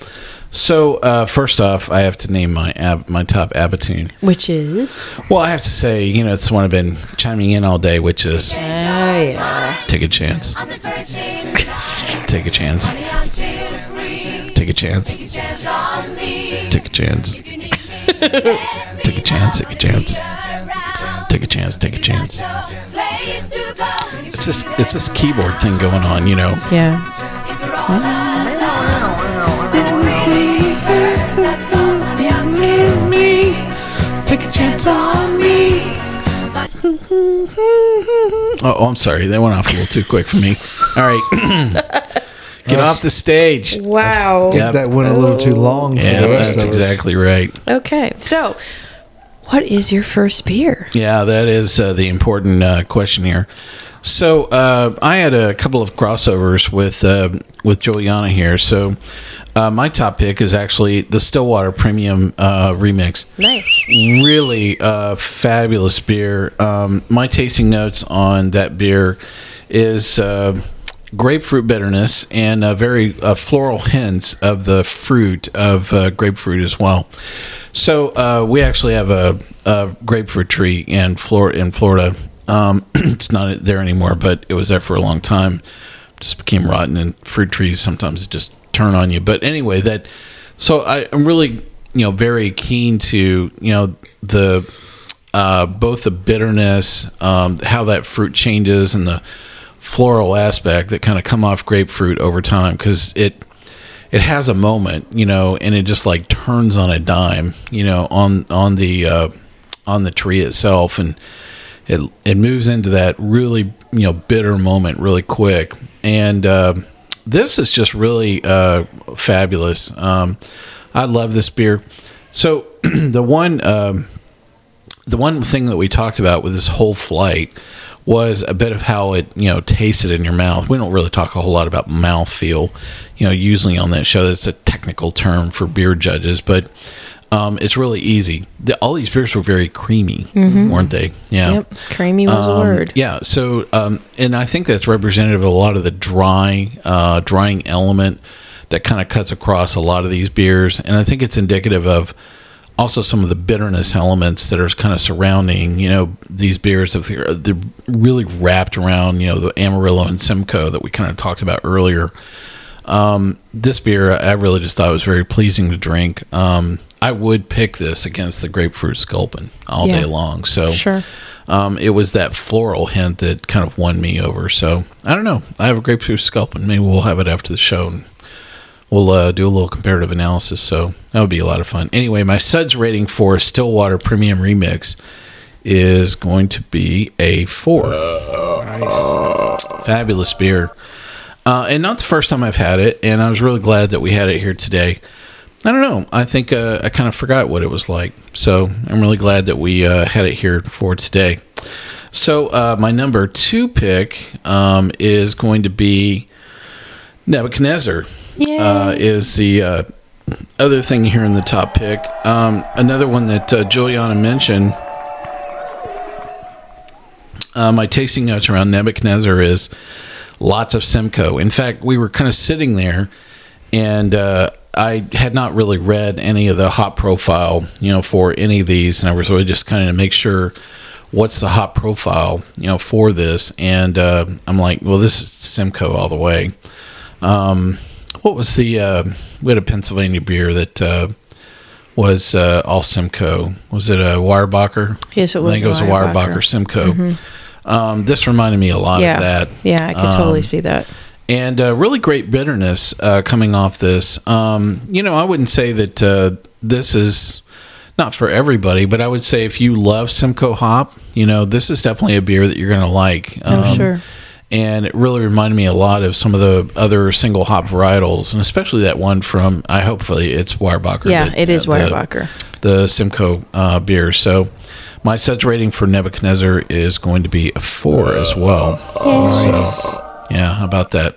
So uh, first off, I have to name my ab- my top Abatoon. Which is? Well, I have to say, you know, it's the one I've been chiming in all day, which is Oh, yeah. take a chance, On the first day, take a chance, honey, I'm still free. take a chance, Chance on me. take a chance, take a chance, take a chance, take a chance, take a chance. Place to go. It's this it's this keyboard thing going on, you know. Yeah. Take a chance on me. Oh, I'm sorry, that went off a little too quick for me. All right. Get off the stage. Wow. Yeah. That went a little too long for Yeah, the rest that's of exactly right. Okay. So, what is your first beer? Yeah, that is uh, the important uh, question here. So uh, I had a couple of crossovers with uh, with Juliana here. So uh, my top pick is actually the Stillwater Premium uh, Remix. Nice. Really uh, fabulous beer. Um, my tasting notes on that beer is uh, grapefruit bitterness and a very uh, floral hints of the fruit of uh, grapefruit as well. So uh, we actually have a, a grapefruit tree in Florida. In Florida, um, it's not there anymore, but it was there for a long time. Just became rotten, and fruit trees sometimes just turn on you. But anyway, that so I, I'm really you know very keen to you know the uh, both the bitterness, um, how that fruit changes, and the floral aspect that kind of come off grapefruit over time because it it has a moment, you know, and it just like turns on a dime, you know, on on the uh, on the tree itself, and it it moves into that really you know bitter moment really quick, and uh, this is just really uh, fabulous. Um, I love this beer. So the one. Um, the one thing that we talked about with this whole flight was a bit of how it you know tasted in your mouth. We don't really talk a whole lot about mouth feel, you know, usually on that show. That's a technical term for beer judges, but um, it's really easy. The, all these beers were very creamy, weren't they? Yeah. Yep. Creamy was a Um, word. Yeah. So, um, and I think that's representative of a lot of the dry, uh, drying element that kind of cuts across a lot of these beers, and I think it's indicative of also some of the bitterness elements that are kind of surrounding, you know, these beers. They're, they're really wrapped around, you know, the Amarillo and Simcoe that we kind of talked about earlier. Um, this beer, I really just thought was very pleasing to drink. Um, I would pick this against the grapefruit sculpin all Yeah. day long. So Sure. um, it was that floral hint that kind of won me over. So I don't know. I have a grapefruit sculpin. Maybe we'll have it after the show and we'll uh, do a little comparative analysis. So that would be a lot of fun. Anyway, my suds rating for Stillwater Premium Remix is going to be a four. Fabulous beer. Uh, and not the first time I've had it, and I was really glad that we had it here today. I don't know. I think uh, I kind of forgot what it was like. So I'm really glad that we uh, had it here for today. So uh, my number two pick um, is going to be Nebuchadnezzar. Uh, is the uh, other thing here in the top pick. Um, another one that uh, Juliana mentioned. Uh, my tasting notes around Nebuchadnezzar is lots of Simcoe. In fact, we were kind of sitting there, and uh, I had not really read any of the hop profile, you know, for any of these, and I was really just kind of to make sure what's the hop profile, you know, for this. And uh, I'm like, well, this is Simcoe all the way. Um, what was the uh, we had a Pennsylvania beer that uh, was uh, all Simcoe? Was it a Weyerbacher? Yes, it was I think it was a Weyerbacher. Weyerbacher Simcoe. Um, this reminded me a lot yeah. of that Yeah, I could totally Um, see that. and uh, really great bitterness uh, coming off this. Um, you know, I wouldn't say that uh, this is not for everybody, but I would say if you love Simcoe hop, you know, this is definitely a beer that you're going to like. Oh, Um, sure. And it really reminded me a lot of some of the other single hop varietals, and especially that one from, I hopefully it's Weyerbacher. Yeah, that- it is the- Weyerbacher. the Simcoe uh, beer. So my such rating for Nebuchadnezzar is going to be a four as well. So, yeah, how about that?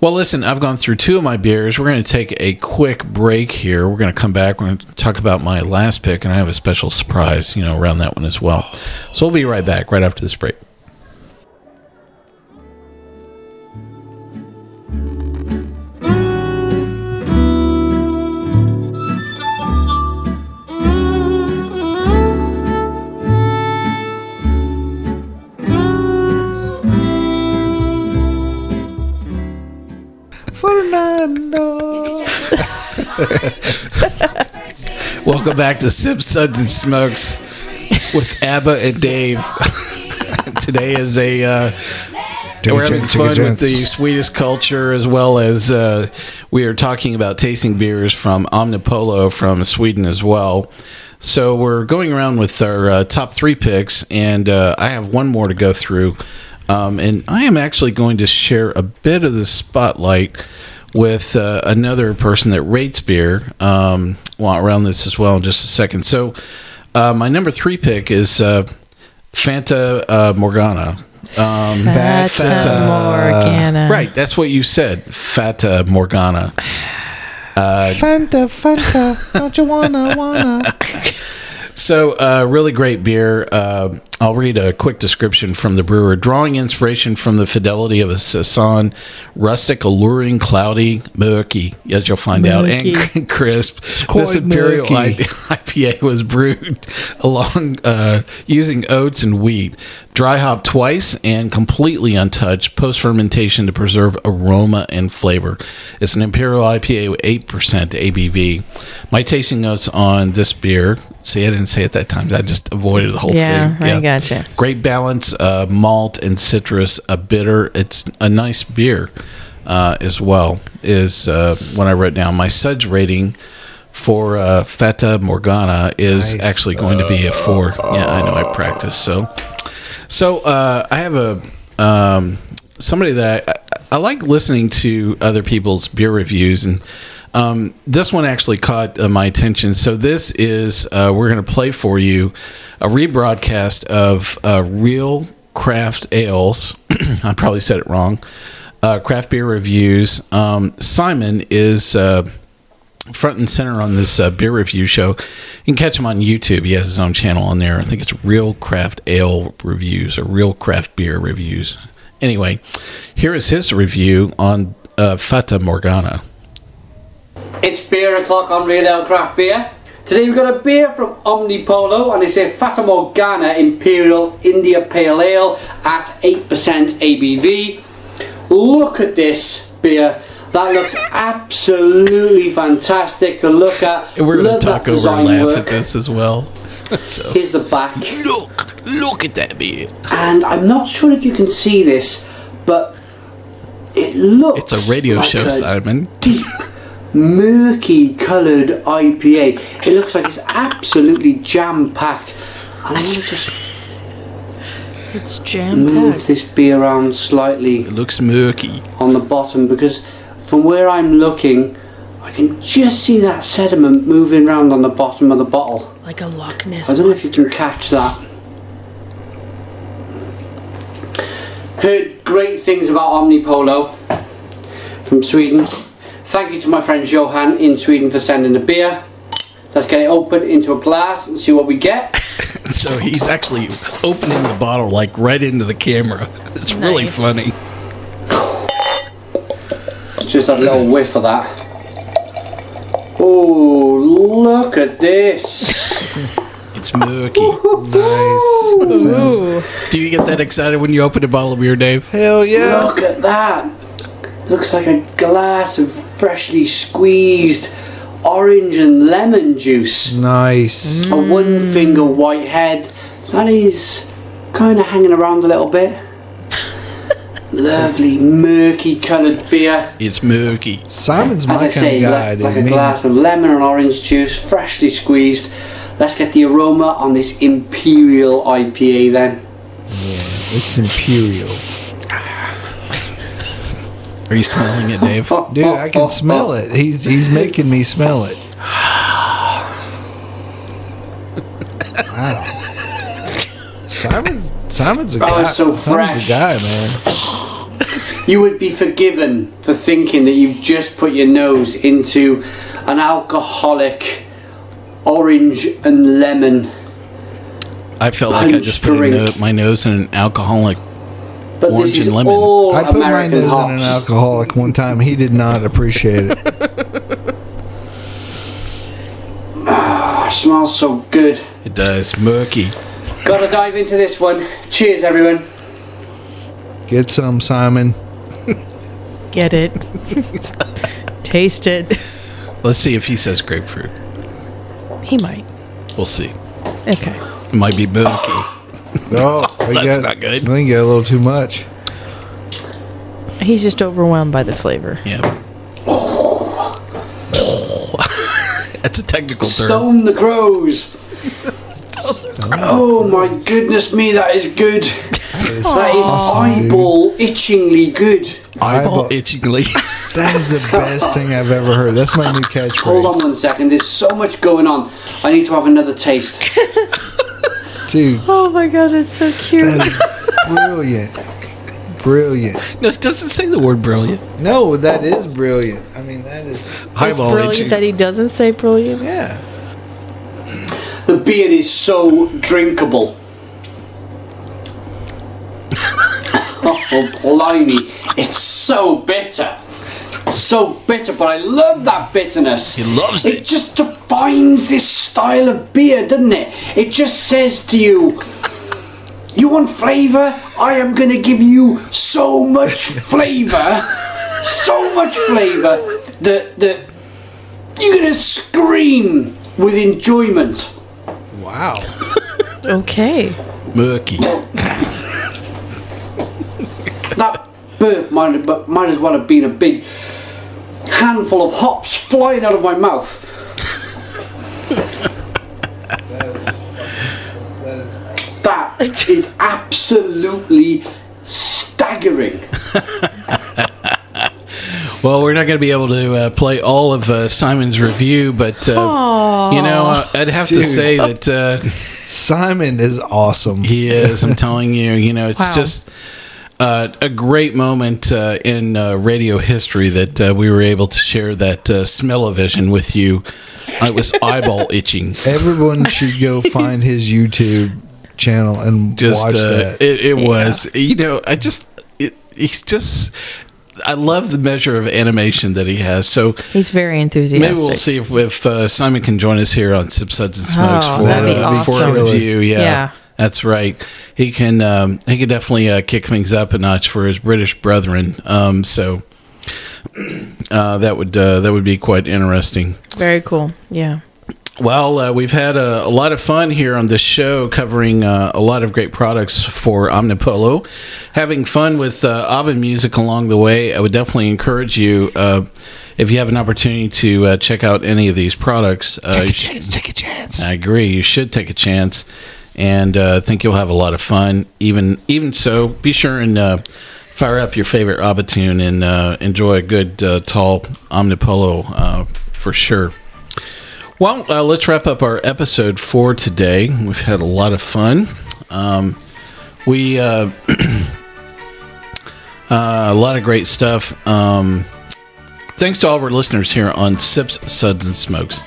Well, listen, I've gone through two of my beers. We're going to take a quick break here. We're going to come back. We're going to talk about my last pick, and I have a special surprise, you know, around that one as well. So we'll be right back right after this break. Welcome back to Sip Suds and Smokes with Abba and Dave. Today is a uh, we're having fun with the. Swedish culture as well as uh, we are talking about tasting beers from Omnipollo from Sweden as well. So we're going around with our uh, top three picks, and uh, I have one more to go through. Um, and I am actually going to share a bit of the spotlight with uh, another person that rates beer um, well, around this as well in just a second. So, uh, my number three pick is uh, Fanta uh, Morgana. Um, Fata, Fata- Morgana. Right, that's what you said, Fata Morgana. Fanta, Fanta, don't you wanna, wanna? So, uh, really great beer. I'll read a quick description from the brewer. Drawing inspiration from the fidelity of a Saison, rustic, alluring, cloudy, murky, as you'll find out, and crisp. This Imperial murky. IPA was brewed along uh, using oats and wheat, dry hop twice, and completely untouched post fermentation to preserve aroma and flavor. It's an Imperial IPA with eight percent ABV. My tasting notes on this beer. See, I didn't say it that time. I just avoided the whole Yeah, thing. I gotcha. Great balance, uh, malt and citrus, a bitter. It's a nice beer uh, as well. Is uh, when I wrote down my suds rating for uh, Fata Morgana is Nice. actually going to be a four. Yeah, I know I practice so. So uh, I have a um, somebody that I, I like listening to other people's beer reviews, and um, this one actually caught uh, my attention. So this is uh, we're going to play for you a rebroadcast of uh, real craft ales. I probably said it wrong. Uh, craft beer reviews. Um, Simon is. Uh, front and center on this uh, beer review show. You can catch him on YouTube. He has his own channel on there. I think it's Real Craft Ale Reviews or Real Craft Beer Reviews. Anyway, here is his review on uh, Fata Morgana. It's beer o'clock on Real Ale Craft Beer. Today we've got a beer from Omnipollo and it's a Fata Morgana Imperial India Pale Ale at 8% ABV. Look at this beer. That looks absolutely fantastic to look at. And we're going to talk over and laugh work. at this as well. so Here's the back. look, look at that beer. And I'm not sure if you can see this, but it looks It's a radio like show, a Simon. deep, murky coloured IPA. It looks like it's absolutely jam packed. And I'm going to just It's jam move packed. this beer around slightly It looks murky. on the bottom because from where I'm looking, I can just see that sediment moving around on the bottom of the bottle. Like a Loch Ness I don't know if you monster. can catch that. Heard great things about Omnipollo from Sweden. Thank you to my friend Johan in Sweden for sending the beer. Let's get it open into a glass and see what we get. So he's actually opening the bottle like right into the camera. It's really funny. Just a little whiff of that. Oh, look at this. It's murky. Nice. Ooh. Do you get that excited when you open a bottle of beer, Dave? Hell yeah. Look at that. Looks like a glass of freshly squeezed orange and lemon juice. Nice. a one mm. finger white head that is kind of hanging around a little bit. Lovely murky coloured beer. It's murky. Simon's As my I kind say, of guy, like, like a Me- glass of lemon and orange juice, freshly squeezed. Let's get the aroma on this Imperial IPA then. It's imperial. Are you smelling it, Dave? Dude, I can smell it. He's he's making me smell it. Wow. Simon's Simon's a Oh, guy. it's so Simon's fresh. a guy, man. You would be forgiven for thinking that you've just put your nose into an alcoholic orange and lemon. I felt like I Punch just put a drink. no, my nose in an alcoholic. But Orange this is and lemon. all I put my American nose hops. in an alcoholic one time. He did not appreciate it. Ah, smells so good. It does murky. Gotta dive into this one. Cheers, everyone. Get some, Simon. Get it. Taste it. Let's see if he says grapefruit. He might. We'll see. Okay. It might be murky. Oh, we That's got, not good. I think you got a little too much. He's just overwhelmed by the flavor. Yeah. That's a technical term. Stone the crows. Oh my goodness me, that is good. is That is awesome, dude. eyeball itchingly good. Eyeball Eyeball- itchingly. That is the best thing I've ever heard. That's my new catchphrase. Hold on one second. There's so much going on. I need to have another taste. Dude, Oh my god, that's so cute. that is brilliant. Brilliant. no, it doesn't say the word brilliant. No, that is brilliant. I mean, that is. It's Eyeball brilliant itching. that he doesn't say brilliant. Yeah. The beer is so drinkable. Oh, oh, blimey. It's so bitter. It's so bitter, but I love that bitterness. He loves It it. just defines this style of beer, doesn't it? It just says to you, you want flavour? I am going to give you so much flavour, so much flavour that, that you're going to scream with enjoyment. Wow. Okay. Murky. That burp might, might as well have been a big handful of hops flying out of my mouth. That is absolutely staggering. Well, we're not going to be able to uh, play all of uh, Simon's review, but uh, you know, uh, I'd have to say that uh, Simon is awesome. he is. I'm telling you, you know, it's Wow. just uh, a great moment uh, in uh, radio history that uh, we were able to share that uh, smell-o-vision with you. I was eyeball itching. Everyone should go find his YouTube channel and just watch uh, that. it, it was you know i just it, he's just i love the measure of animation that he has so He's very enthusiastic. maybe we'll see if, if uh, simon can join us here on sip suds and smokes Oh, for, that'd be uh, for a review yeah, Yeah. That's right he can um, he can definitely uh, kick things up a notch for his british brethren um, so uh, that would uh, that would be quite interesting Very cool. Yeah. well, uh, we've had a, a lot of fun here on this show covering uh, a lot of great products for Omnipollo. Having fun with uh, ABBA music along the way, I would definitely encourage you, uh, if you have an opportunity to uh, check out any of these products. Uh, take a chance. Take a chance. I agree. You should take a chance, and uh, think you'll have a lot of fun. Even even so, be sure and uh, fire up your favorite ABBA tune and uh, enjoy a good uh, tall Omnipollo uh, for sure. Well, uh, let's wrap up our episode for today. We've had a lot of fun. Um, we a lot of great stuff. Um, thanks to all of our listeners here on Sips, Suds, and Smokes.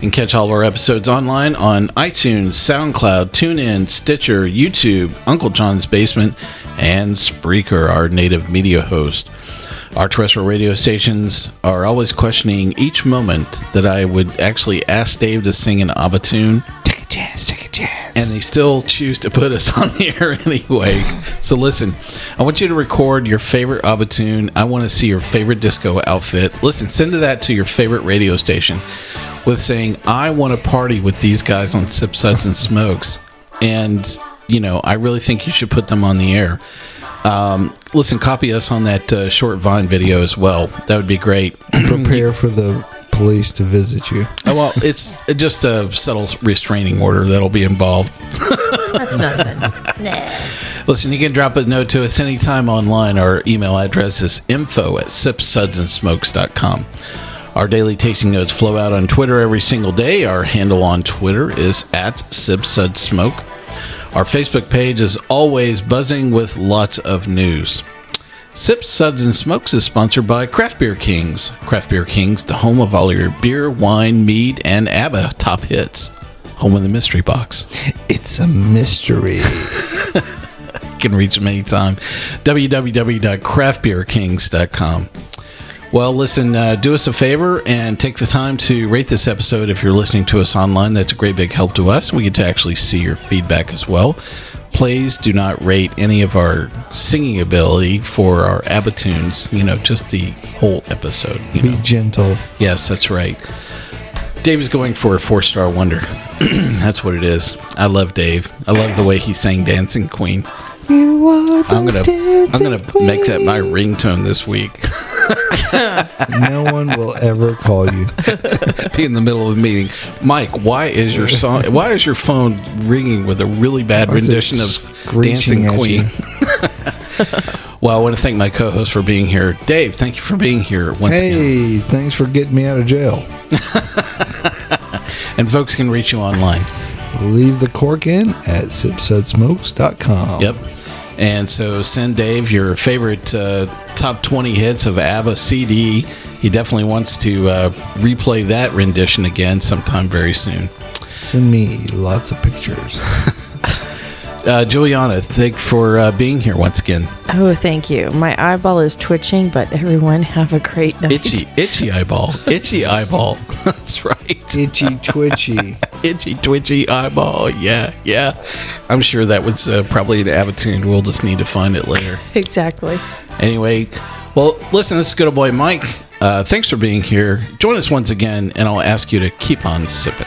And catch all of our episodes online on iTunes, SoundCloud, TuneIn, Stitcher, YouTube, Uncle John's Basement, and Spreaker, our native media host. Our terrestrial radio stations are always questioning each moment that I would actually ask Dave to sing an ABBA tune Take a chance. Take a chance. and they still choose to put us on the air anyway. So listen, I want you to record your favorite ABBA tune. I want to see your favorite disco outfit. Listen, send that to your favorite radio station with saying, "I want to party with these guys on Sip Suds and Smokes," and you know, I really think you should put them on the air. Um, listen, copy us on that uh, short Vine video as well. That would be great. prepare for the police to visit you. Oh, well, it's just a subtle restraining order that'll be involved. That's nothing. nah. Listen, you can drop a note to us anytime online. Our email address is info at sipsudsandsmokes.com. Our daily tasting notes flow out on Twitter every single day. Our handle on Twitter is at sipsudsmoke. Our Facebook page is always buzzing with lots of news. Sips, Suds, and Smokes is sponsored by Craft Beer Kings. Craft Beer Kings, the home of all your beer, wine, mead, and ABBA top hits. Home of the mystery box. It's a mystery. You can reach them anytime. www.craftbeerkings.com. Well, listen, uh, do us a favor and take the time to rate this episode if you're listening to us online. That's a great big help to us. We get to actually see your feedback as well. Please do not rate any of our singing ability for our ABBA tunes, you know, just the whole episode. You Be know. gentle. Yes, that's right. Dave is going for a four star wonder. that's what it is. I love Dave. I love the way he sang Dancing Queen. I'm gonna I'm gonna make that my ringtone this week. No one will ever call you. Be in the middle of a meeting. Mike, why is your song? Why is your phone ringing with a really bad rendition of Dancing Queen? Well, I want to thank my co-host for being here, Dave. Thank you for being here once again. Hey, thanks for getting me out of jail. And folks can reach you online. Leave the cork in at sipsudsmokes.com. Yep. And so send Dave your favorite uh, top 20 hits of ABBA CD. He definitely wants to uh, replay that rendition again sometime very soon. Send me lots of pictures. Uh, Juliana, thank for uh, being here once again. Oh, thank you. My eyeball is twitching, but everyone have a great night. Itchy, itchy eyeball. Itchy eyeball. That's right. Itchy twitchy. Itchy, twitchy eyeball. Yeah, yeah. I'm sure that was uh, probably an Avatune. We'll just need to find it later. Exactly. Anyway, well, listen, this is good old boy Mike. Uh, thanks for being here. Join us once again, and I'll ask you to keep on sipping.